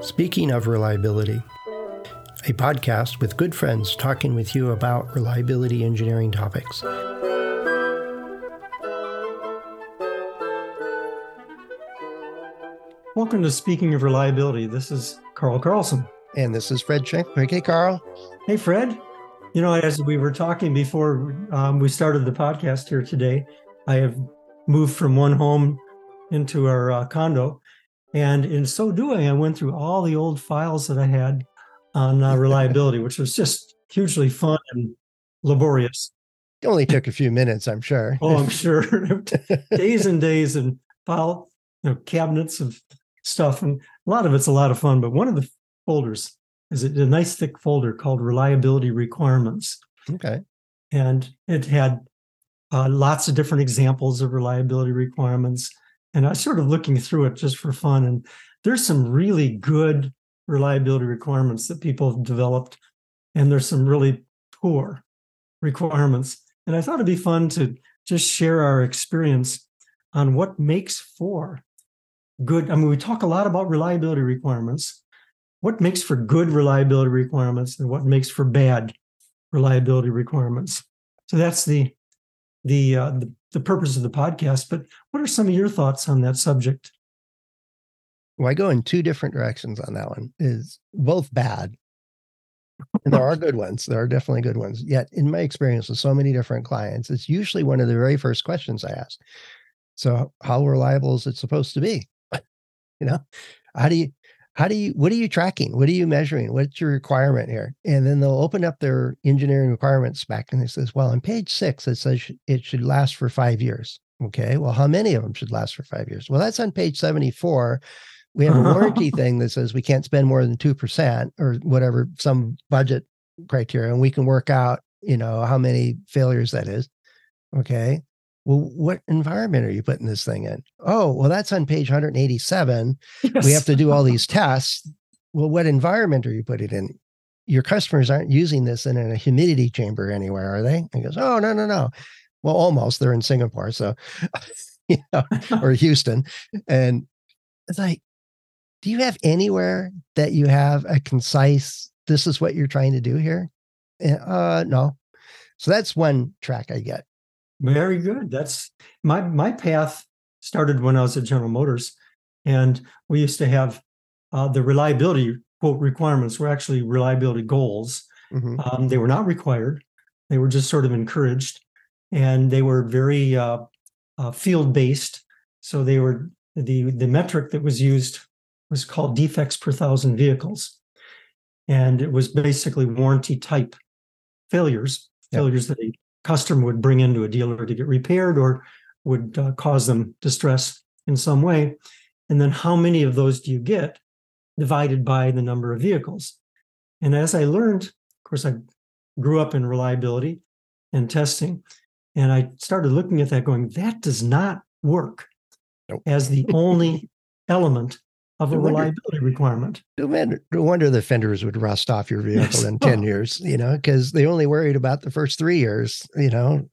Speaking of reliability, a podcast with good friends talking with you about reliability engineering topics. Welcome to Speaking of Reliability. This is Carl Carlson. And this is Fred Schenk. Hey, Carl. Hey, Fred. You know, as we were talking before um, we started the podcast here today, I have moved from one home into our uh, condo. And in so doing, I went through all the old files that I had on uh, reliability, which was just hugely fun and laborious. It only took a few minutes, I'm sure. oh, I'm sure. days and days and file you know, cabinets of stuff. And a lot of it's a lot of fun. But one of the folders is a, a nice thick folder called reliability requirements. Okay. And it had uh, lots of different examples of reliability requirements. And I was sort of looking through it just for fun. And there's some really good reliability requirements that people have developed, and there's some really poor requirements. And I thought it'd be fun to just share our experience on what makes for good. I mean, we talk a lot about reliability requirements. What makes for good reliability requirements and what makes for bad reliability requirements? So that's the the, uh, the the purpose of the podcast. But what are some of your thoughts on that subject? Well, I go in two different directions on that one. Is both bad, and there are good ones. There are definitely good ones. Yet, in my experience with so many different clients, it's usually one of the very first questions I ask. So, how reliable is it supposed to be? you know, how do you how do you what are you tracking? What are you measuring? What's your requirement here? And then they'll open up their engineering requirements spec and it says well on page six it says it should last for five years. Okay well how many of them should last for five years? Well that's on page 74 we have a warranty thing that says we can't spend more than 2% or whatever some budget criteria and we can work out you know how many failures that is. Okay well, what environment are you putting this thing in? Oh, well, that's on page 187. Yes. We have to do all these tests. Well, what environment are you putting it in? Your customers aren't using this in a humidity chamber anywhere, are they? He goes, Oh, no, no, no. Well, almost. They're in Singapore, so you know, or Houston. And it's like, do you have anywhere that you have a concise, this is what you're trying to do here? Uh no. So that's one track I get. Very good. That's my my path started when I was at General Motors, and we used to have uh, the reliability quote requirements were actually reliability goals. Mm-hmm. Um, they were not required; they were just sort of encouraged, and they were very uh, uh, field based. So they were the the metric that was used was called defects per thousand vehicles, and it was basically warranty type failures, yep. failures that a customer would bring into a dealer to get repaired or would uh, cause them distress in some way. And then how many of those do you get divided by the number of vehicles? And as I learned, of course, I grew up in reliability and testing. And I started looking at that going, that does not work nope. as the only element of a reliability requirement. No wonder, no wonder the fenders would rust off your vehicle yes. in 10 years, you know, because they only worried about the first three years, you know,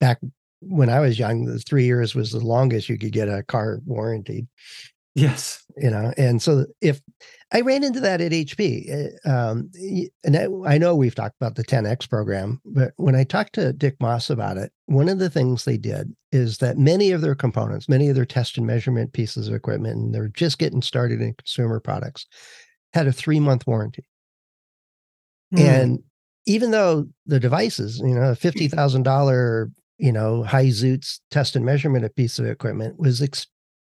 back when I was young, the three years was the longest you could get a car warranted. Yes. You know, and so if I ran into that at HP, eh, um, and I, I, know we've talked about the 10X program, but when I talked to Dick Moss about it, one of the things they did is that many of their components, many of their test and measurement pieces of equipment, and they're just getting started in consumer products, had a three month warranty. Mm. And even though the devices, you know, a $50,000, you know, high Zoots test and measurement a piece of equipment was ex-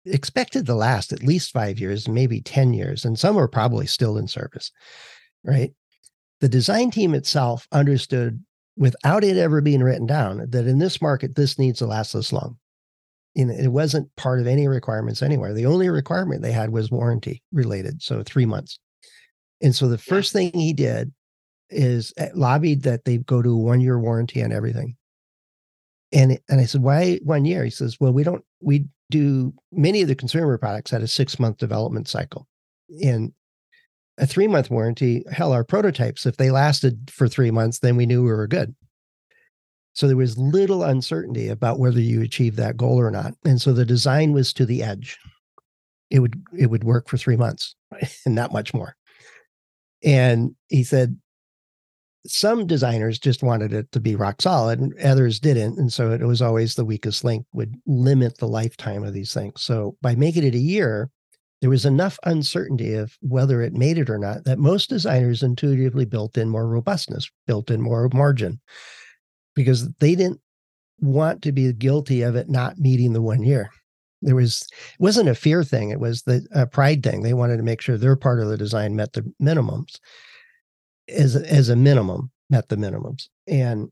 expected to last at least five years, maybe 10 years, and some are probably still in service, right? The design team itself understood without it ever being written down that in this market, this needs to last this long. Know, it wasn't part of any requirements anywhere. The only requirement they had was warranty related, so three months. And so the first thing he did is eh, lobbied that they go to a one year warranty on everything. And and I said, why one year? He says, well, we don't we do many of the consumer products had a six month development cycle. And a three month warranty, hell, our prototypes, if they lasted for three months, then we knew we were good. So there was little uncertainty about whether you achieved that goal or not. And so the design was to the edge. It would it would work for three months and not much more. And he said some designers just wanted it to be rock solid and others didn't. And so it was always the weakest link would limit the lifetime of these things. So by making it a year, there was enough uncertainty of whether it made it or not that most designers intuitively built in more robustness, built in more margin because they didn't want to be guilty of it not meeting the one year. There was it wasn't a fear thing; it was the a pride thing. They wanted to make sure their part of the design met the minimums, as as a minimum met the minimums, and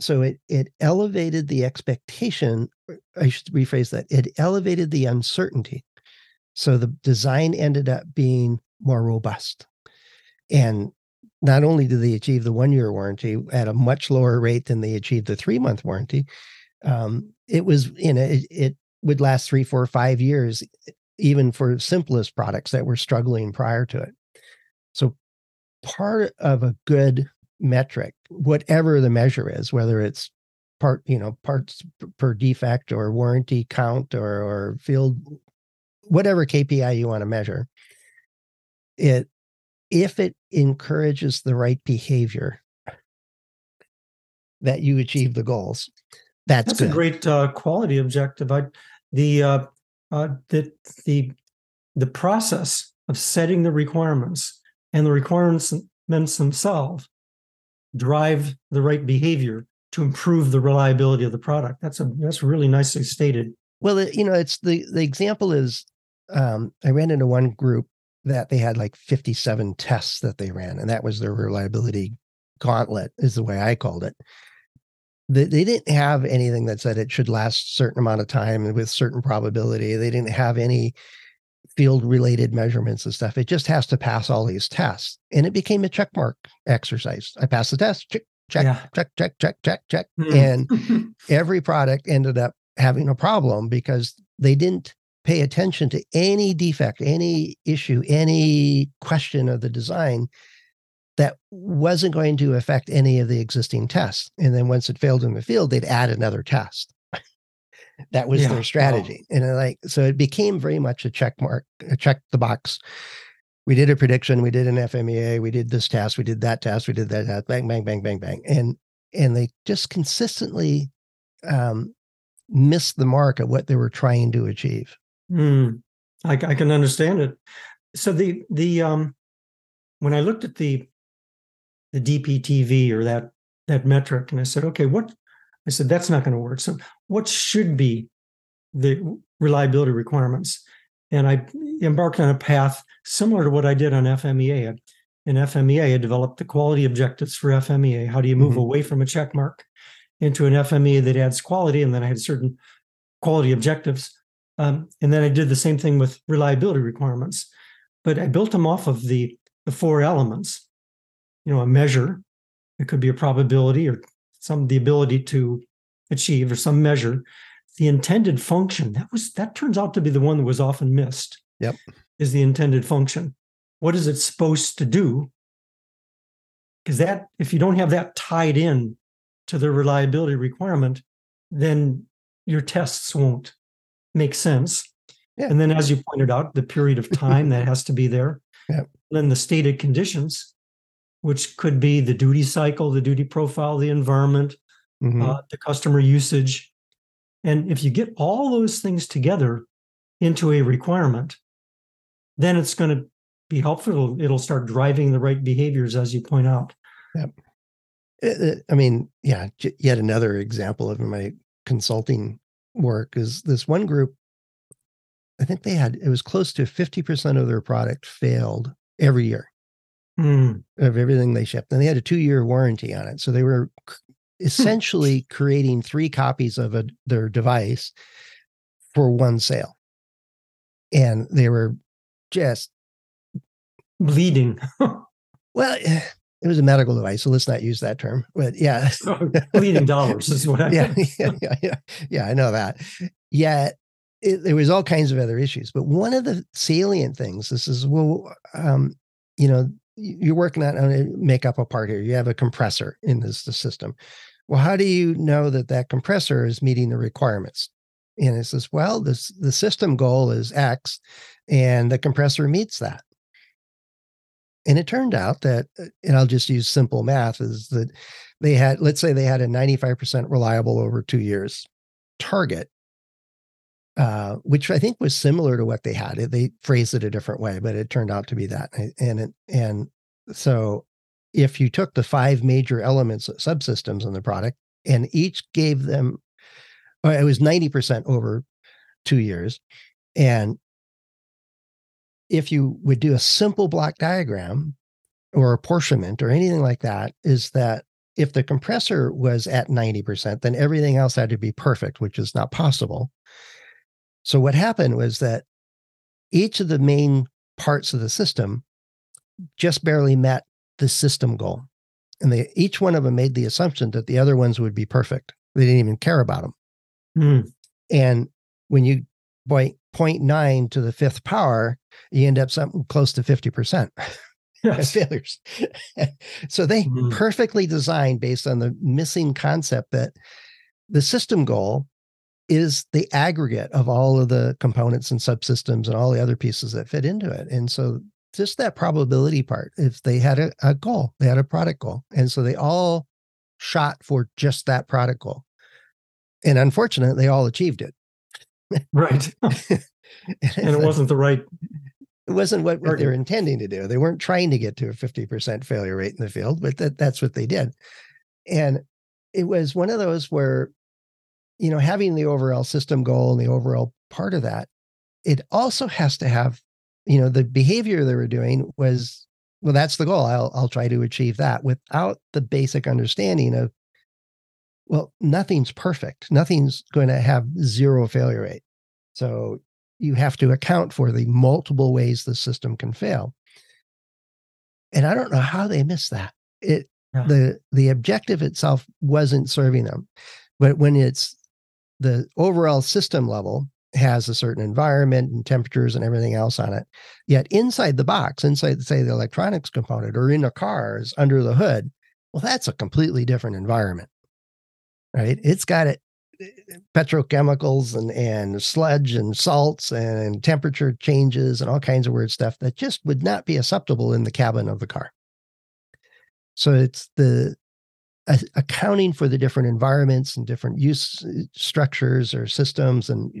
so it it elevated the expectation. I should rephrase that. It elevated the uncertainty so the design ended up being more robust. And not only did they achieve the one year warranty at a much lower rate than they achieved the three month warranty, um, it was you know it, it would last three, four, five years, even for simplest products that were struggling prior to it. So part of a good metric, whatever the measure is, whether it's part, you know, parts per defect or warranty count or or field whatever KPI you want to measure, it if it encourages the right behavior that you achieve the goals, that's, that's a great uh, quality objective. I, the uh, uh, the the the process of setting the requirements and the requirements themselves drive the right behavior to improve the reliability of the product. That's a that's really nicely stated. Well, you know, it's the the example is um, I ran into one group that they had like 57 tests that they ran, and that was their reliability gauntlet, is the way I called it. They, they didn't have anything that said it should last a certain amount of time with certain probability. They didn't have any field related measurements and stuff. It just has to pass all these tests. And it became a check mark exercise. I passed the test, check, check, yeah. check, check, check, check, check. Mm. And every product ended up having a problem because they didn't pay attention to any defect, any issue, any question of the design that wasn't going to affect any of the existing tests. And then once it failed in the field, they'd add another test. That was yeah. their strategy. Wow. And like, so it became very much a check mark, a check the box. We did a prediction, we did an FMEA, we did this test, we did that test, we did that, that bang, bang, bang, bang, bang. And and they just consistently um, missed the mark of what they were trying to achieve. Mm, I, I can understand it. So the the um when I looked at the the DPTV or that that metric, and I said, okay, what I said that's not going to work. So what should be the reliability requirements? And I embarked on a path similar to what I did on FMEA. In FMEA, I developed the quality objectives for FMEA. How do you move mm-hmm. away from a check mark into an FMEA that adds quality? And then I had certain quality objectives. Um, and then I did the same thing with reliability requirements, but I built them off of the, the four elements. You know, a measure, it could be a probability or some the ability to achieve or some measure. The intended function, that was that turns out to be the one that was often missed. Yep. Is the intended function. What is it supposed to do? Because that, if you don't have that tied in to the reliability requirement, then your tests won't make sense. Yeah. And then, as you pointed out, the period of time that has to be there. Yeah. Then the stated conditions, which could be the duty cycle, the duty profile, the environment, mm-hmm. uh, the customer usage. And if you get all those things together into a requirement, then it's going to be helpful. It'll, it'll start driving the right behaviors, as you point out. Yep. I mean, yeah, yet another example of my consulting work is this one group i think they had it was close to 50% of their product failed every year mm. of everything they shipped and they had a two year warranty on it so they were essentially creating three copies of a, their device for one sale and they were just bleeding well it was a medical device, so let's not use that term. But yeah, bleeding dollars is what I yeah, yeah, yeah, yeah, yeah. I know that. Yeah, it, there was all kinds of other issues, but one of the salient things this is well, um, you know, you're working on, on make up a part here. You have a compressor in this the system. well, how do you know that that compressor is meeting the requirements? And it says, well, this the system goal is X, and the compressor meets that. And it turned out that, uh, and I'll just use simple math, is that they had, let's say they had a 95% reliable over two years target, uh, which I think was similar to what they had. They phrased it a different way, but it turned out to be that. And it, and so if you took the five major elements subsystems in the product and each gave them uh, it was 90% over two years and if you would do a simple block diagram or apportionment or anything like that is that if the compressor was at 90% then everything else had to be perfect which is not possible so what happened was that each of the main parts of the system just barely met the system goal. And they each one of them made the assumption that the other ones would be perfect. They didn't even care about them. Mm. And when you point point nine to the fifth power, you end up something close to 50% yes. failures. so they mm. perfectly designed based on the missing concept that the system goal is the aggregate of all of the components and subsystems and all the other pieces that fit into it. And so just that probability part. If they had a, a goal, they had a product goal. And so they all shot for just that product goal. And unfortunately, they all achieved it. Right. and it wasn't the right. It wasn't what, what they were intending to do. They weren't trying to get to a 50% failure rate in the field, but that, that's what they did. And it was one of those where, you know, having the overall system goal and the overall part of that, it also has to have you know the behavior they were doing was well that's the goal. I'll i'll try to achieve that without the basic understanding of well nothing's perfect. Nothing's going to have zero failure rate. So you have to account for the multiple ways the system can fail. And i don't know how they missed that. It yeah. the the objective itself wasn't serving them. But when it's the overall system level has a certain environment and temperatures and everything else on it. Yet inside the box, inside, say, the electronics component or in a car is under the hood, well, that's a completely different environment, right? It's got it eh, eh, petrochemicals and, and sludge and salts and temperature changes and all kinds of weird stuff that just would not be acceptable in the cabin of the car. So it's the accounting for the different environments and different use structures or systems and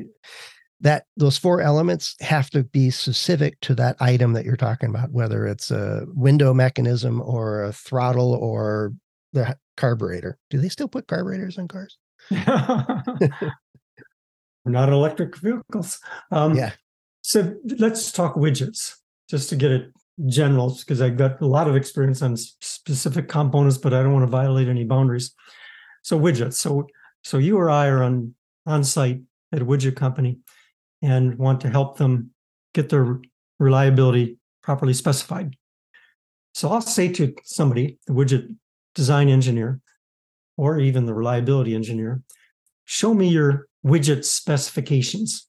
that those four elements have to be specific to that item that you're talking about whether it's a window mechanism or a throttle or the carburetor. Do they still put carburetors in cars? We're not electric vehicles. Um, yeah. so let's talk widgets just to get it generals because I've got a lot of experience on specific components, but I don't want to violate any boundaries. So widgets. So so you or I are on on site at a widget company and want to help them get their reliability properly specified. So I'll say to somebody, the widget design engineer, or even the reliability engineer, show me your widget specifications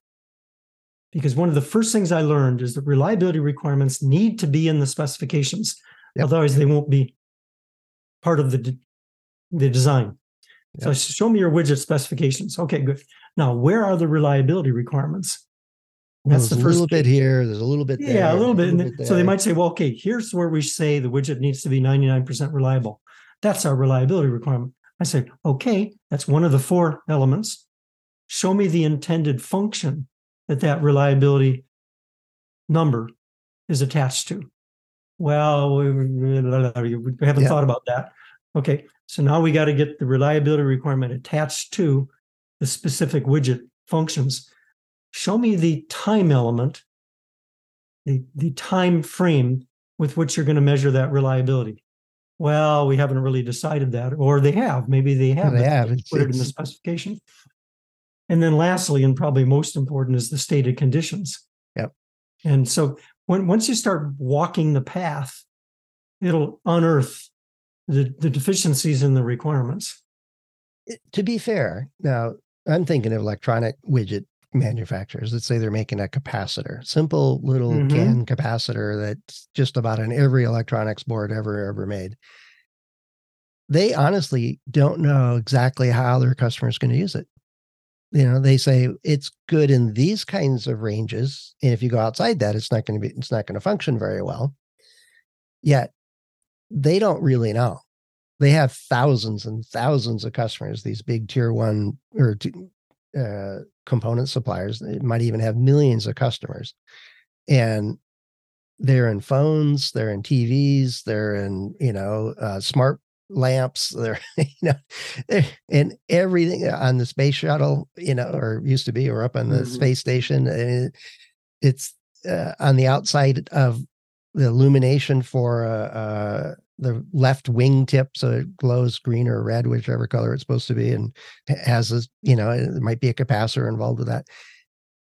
because one of the first things I learned is that reliability requirements need to be in the specifications. Yep. Otherwise, they won't be part of the, de- the design. Yep. So show me your widget specifications. Okay, good. Now, where are the reliability requirements? That's well, the first a little bit here. There's a little bit there. Yeah, a little bit. A little bit so they might say, well, okay, here's where we say the widget needs to be 99% reliable. That's our reliability requirement. I say, okay, that's one of the four elements. Show me the intended function that that reliability number is attached to. Well, we, we haven't yeah. thought about that. Okay, so now we got to get the reliability requirement attached to the specific widget functions. Show me the time element, the, the time frame with which you're going to measure that reliability. Well, we haven't really decided that, or they have. Maybe they have. They have. Put it in the specification. And then lastly, and probably most important, is the stated conditions. Yep. And so when once you start walking the path, it'll unearth the, the deficiencies in the requirements. To be fair, now I'm thinking of electronic widget manufacturers. Let's say they're making a capacitor, simple little mm-hmm. can capacitor that's just about on every electronics board ever ever made. they honestly don't know exactly how their customer is going to use it. You know, they say it's good in these kinds of ranges, and if you go outside that, it's not going to be it's not going to function very well. Yet they don't really know. They have thousands and thousands of customers. These big tier one or uh, component suppliers, it might even have millions of customers, and they're in phones, they're in TVs, they're in you know uh, smart lamps they're you know and everything on the space shuttle you know or used to be or up on the mm-hmm. space station it, it's uh, on the outside of the illumination for uh, uh, the left wing tip so it glows green or red whichever color it's supposed to be and has a you know there might be a capacitor involved with that.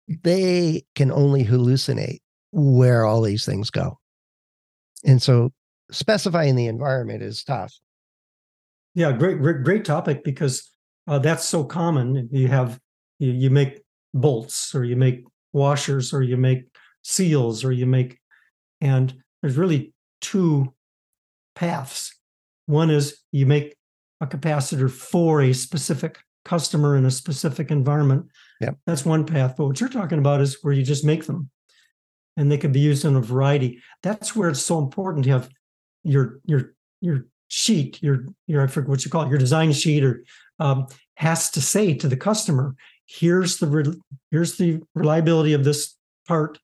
They can only hallucinate where all these things go. And so specifying the environment is tough yeah, great, great, great topic because uh, that's so common. You have you, you make bolts, or you make washers, or you make seals, or you make, and there's really two paths. One is you make a capacitor for a specific customer in a specific environment. Yeah, that's one path. But what you're talking about is where you just make them, and they can be used in a variety. That's where it's so important to have your your your sheet, your your I forget what you call it, your design sheet, or um, has to say to the customer, here's the re- here's the reliability of this part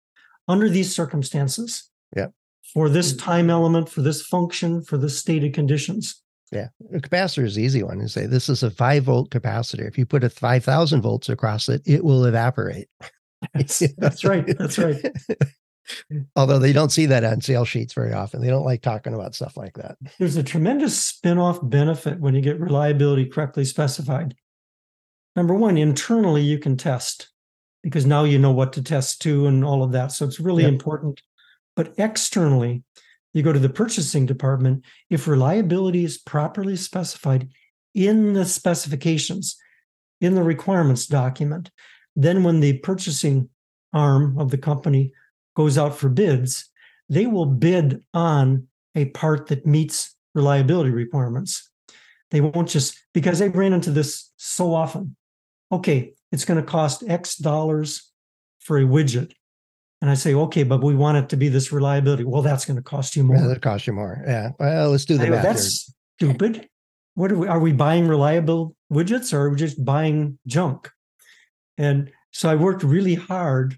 under these circumstances. Yeah. For this mm. time element, for this function, for this stated conditions. Yeah, a capacitor is easy one to say this is a five volt capacitor. If you put a five thousand volts across it, it will evaporate. That's, that's right. That's right. Although they don't see that on sales sheets very often. They don't like talking about stuff like that. There's a tremendous spin-off benefit when you get reliability correctly specified. Number one, internally you can test because now you know what to test to and all of that. So it's really yep. important. But externally, you go to the purchasing department. If reliability is properly specified in the specifications, in the requirements document, then when the purchasing arm of the company goes out for bids, they will bid on a part that meets reliability requirements. They won't just because they ran into this so often. Okay, it's going to cost X dollars for a widget. And I say, okay, but we want it to be this reliability. Well, that's going to cost you more. Yeah, that cost you more. Yeah. Well, let's do the math. That's here. stupid. What are we? Are we buying reliable widgets, or are we just buying junk? And so I worked really hard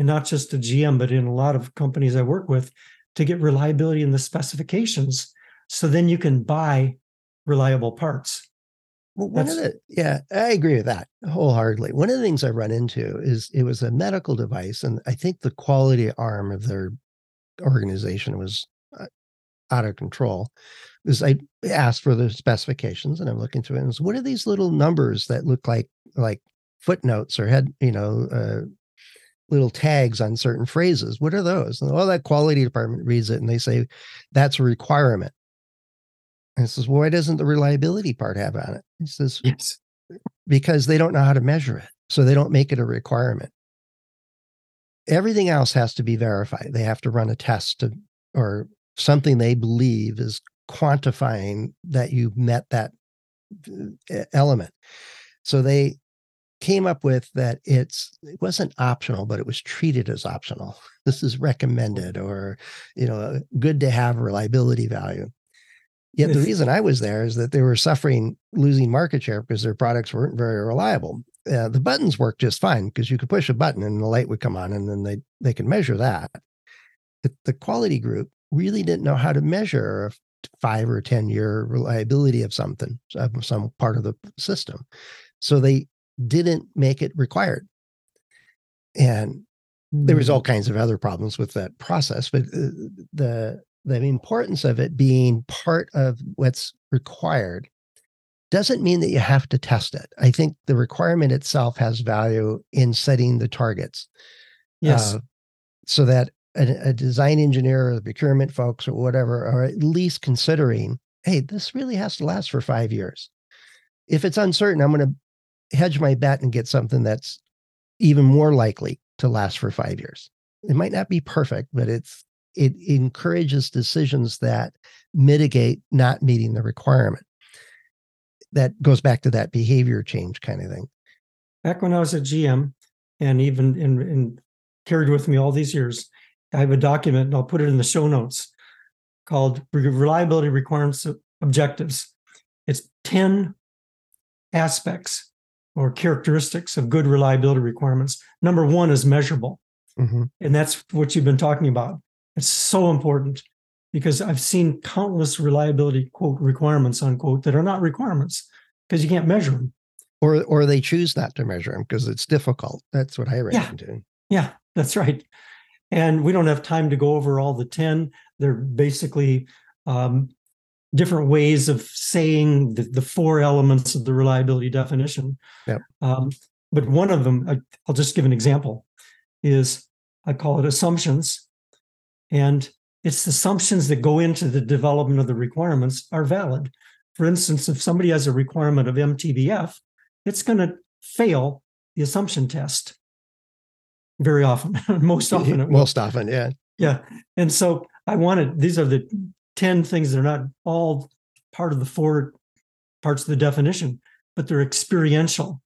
and not just a GM, but in a lot of companies I work with to get reliability in the specifications. So then you can buy reliable parts. Well, one That's, of the yeah, I agree with that wholeheartedly. One of the things I run into is it was a medical device, and I think the quality arm of their organization was uh, out of control. Is I asked for the specifications, and I'm looking through it. And it's what are these little numbers that look like like footnotes or head, you know, uh, little tags on certain phrases. What are those? And, well, that quality department reads it and they say that's a requirement. And it says, well, why doesn't the reliability part have on it? He says, yes. because they don't know how to measure it. So they don't make it a requirement. Everything else has to be verified. They have to run a test to, or something they believe is quantifying that you met that uh, element. So they came up with that it's it wasn't optional but it was treated as optional. This is recommended or you know good to have reliability value. Yet the reason i was there is that they were suffering losing market share because their products weren't very reliable. Uh, the buttons worked just fine because you could push a button and the light would come on and then they they could measure that. But the quality group really didn't know how to measure a five or ten year reliability of something of some part of the system. So they didn't make it required. And there was all hmm. kinds of other problems with that process, but uh, the the importance of it being part of what's required doesn't mean that you have to test it. I think the requirement itself has value in setting the targets. Yes. Uh, so that a, a, design engineer or the procurement folks or whatever are at least considering, hey, this really has to last for five years. If it's uncertain, I'm going to hedge my bet and get something that's even more likely to last for five years. It might not be perfect, but it's it encourages decisions that mitigate not meeting the requirement. that goes back to that behavior change kind of thing. Back when I was at GM, and even in, in carried with me all these years, I have a document, and I'll put it in the show notes called Reliability Requirements Objectives. It's 10 aspects or characteristics of good reliability requirements. Number one is measurable. Mm-hmm. And that's what you've been talking about. It's so important because I've seen countless reliability quote requirements unquote that are not requirements because you can't measure them. Or or they choose not to measure them because it's difficult. That's what I ran yeah. into. Yeah, that's right. And we don't have time to go over all the 10. They're basically um, different ways of saying the, the four elements of the reliability definition. Yep. Um, but one of them, I, I'll just give an example, is I call it assumptions. And it's the assumptions that go into the development of the requirements are valid. For instance, if somebody has a requirement of MTBF, it's going to fail the assumption test very often, most often. Most often, yeah. Yeah. And so I wanted, these are the 10 things that are not all part of the four parts of the definition, but they're experiential,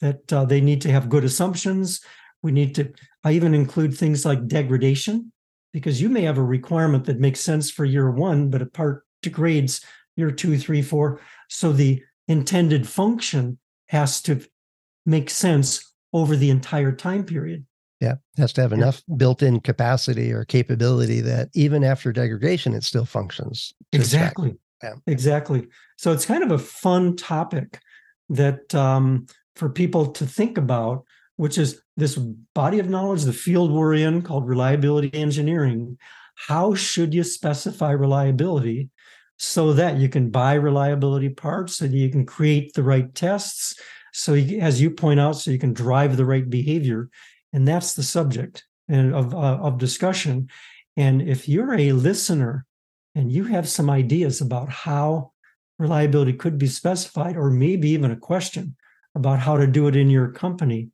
that uh, they need to have good assumptions. We need to, I even include things like degradation, because you may have a requirement that makes sense for year one, but a part degrades year two, three, four. So the intended function has to make sense over the entire time period. Yeah, has to have yeah. enough built-in capacity or capability that even after degradation, it still functions. Exactly. Yeah. Exactly. So it's kind of a fun topic that um, for people to think about, which is this body of knowledge, the field we're in called reliability engineering. How should you specify reliability so that you can buy reliability parts, so you can create the right tests, so you, as you point out, so you can drive the right behavior and that's the subject and of uh, of discussion. And if you're a listener and you have some ideas about how reliability could be specified or maybe even a question about how to do it in your company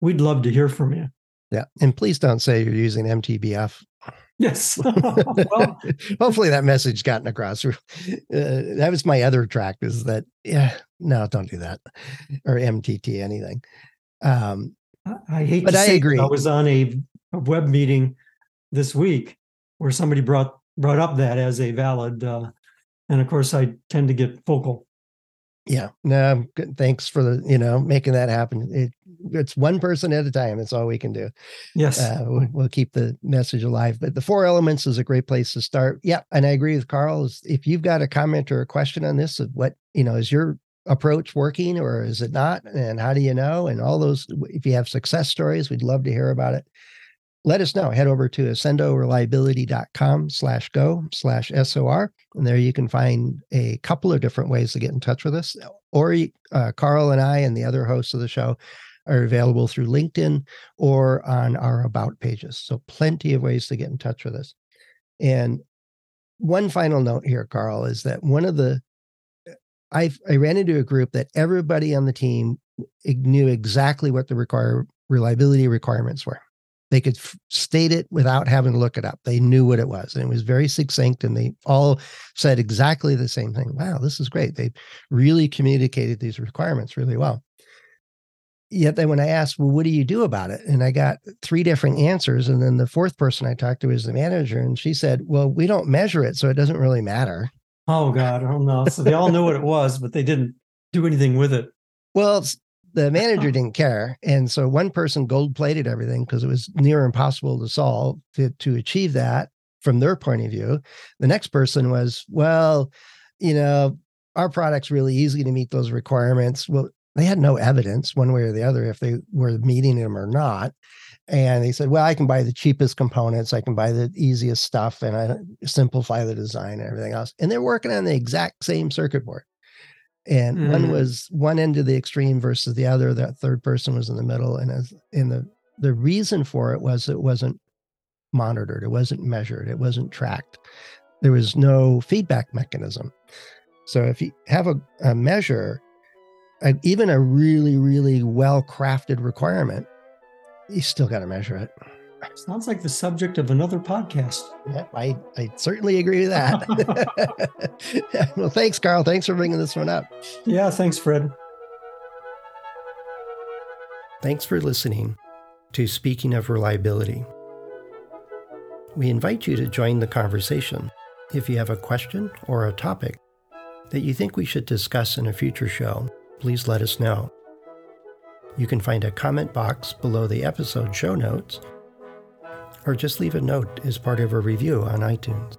we'd love to hear from you. Yeah and please don't say you're using mtbf yes. Well hopefully that message gotten across. Uh, that was my other track is that yeah no don't do that or mtt anything. Um I hate but to I say agree. I was on a, a, web meeting this week where somebody brought brought up that as a valid, uh, and of course I tend to get vocal. Yeah, no, good. thanks for the you know making that happen. It, it's one person at a time. That's all we can do. Yes, uh, we'll, we'll, keep the message alive. But the four elements is a great place to start. Yeah, and I agree with Carl. If you've got a comment or a question on this, of what you know is your approach working or is it not? And how do you know? And all those, if you have success stories, we'd love to hear about it. Let us know. Head over to accendoreliability.com slash go slash SOR. And there you can find a couple of different ways to get in touch with us. Or uh, Carl and I and the other hosts of the show are available through LinkedIn or on our about pages. So plenty of ways to get in touch with us. And one final note here, Carl, is that one of the I I ran into a group that everybody on the team knew exactly what the require reliability requirements were. They could f- state it without having to look it up. They knew what it was, and it was very succinct. And they all said exactly the same thing. Wow, this is great. They really communicated these requirements really well. Yet then, when I asked, "Well, what do you do about it?" and I got three different answers, and then the fourth person I talked to was the manager, and she said, "Well, we don't measure it, so it doesn't really matter." Oh God, oh, I don't know. So they all knew what it was, but they didn't do anything with it. Well, the manager didn't care, and so one person gold plated everything because it was near impossible to solve to, to achieve that from their point of view. The next person was, well, you know, our product's really easy to meet those requirements. Well, they had no evidence one way or the other if they were meeting them or not. And he said, Well, I can buy the cheapest components, I can buy the easiest stuff, and I simplify the design and everything else. And they're working on the exact same circuit board. And mm. one was one end of the extreme versus the other. That third person was in the middle. And as in the the reason for it was it wasn't monitored, it wasn't measured, it wasn't tracked. There was no feedback mechanism. So if you have a, a measure, a, even a really, really well crafted requirement, you still got to measure it. Sounds like the subject of another podcast. Yeah, I, I certainly agree with that. well, thanks, Carl. Thanks for bringing this one up. Yeah, thanks, Fred. Thanks for listening to Speaking of Reliability. We invite you to join the conversation. If you have a question or a topic that you think we should discuss in a future show, please let us know. You can find a comment box below the episode show notes or just leave a note as part of a review on iTunes.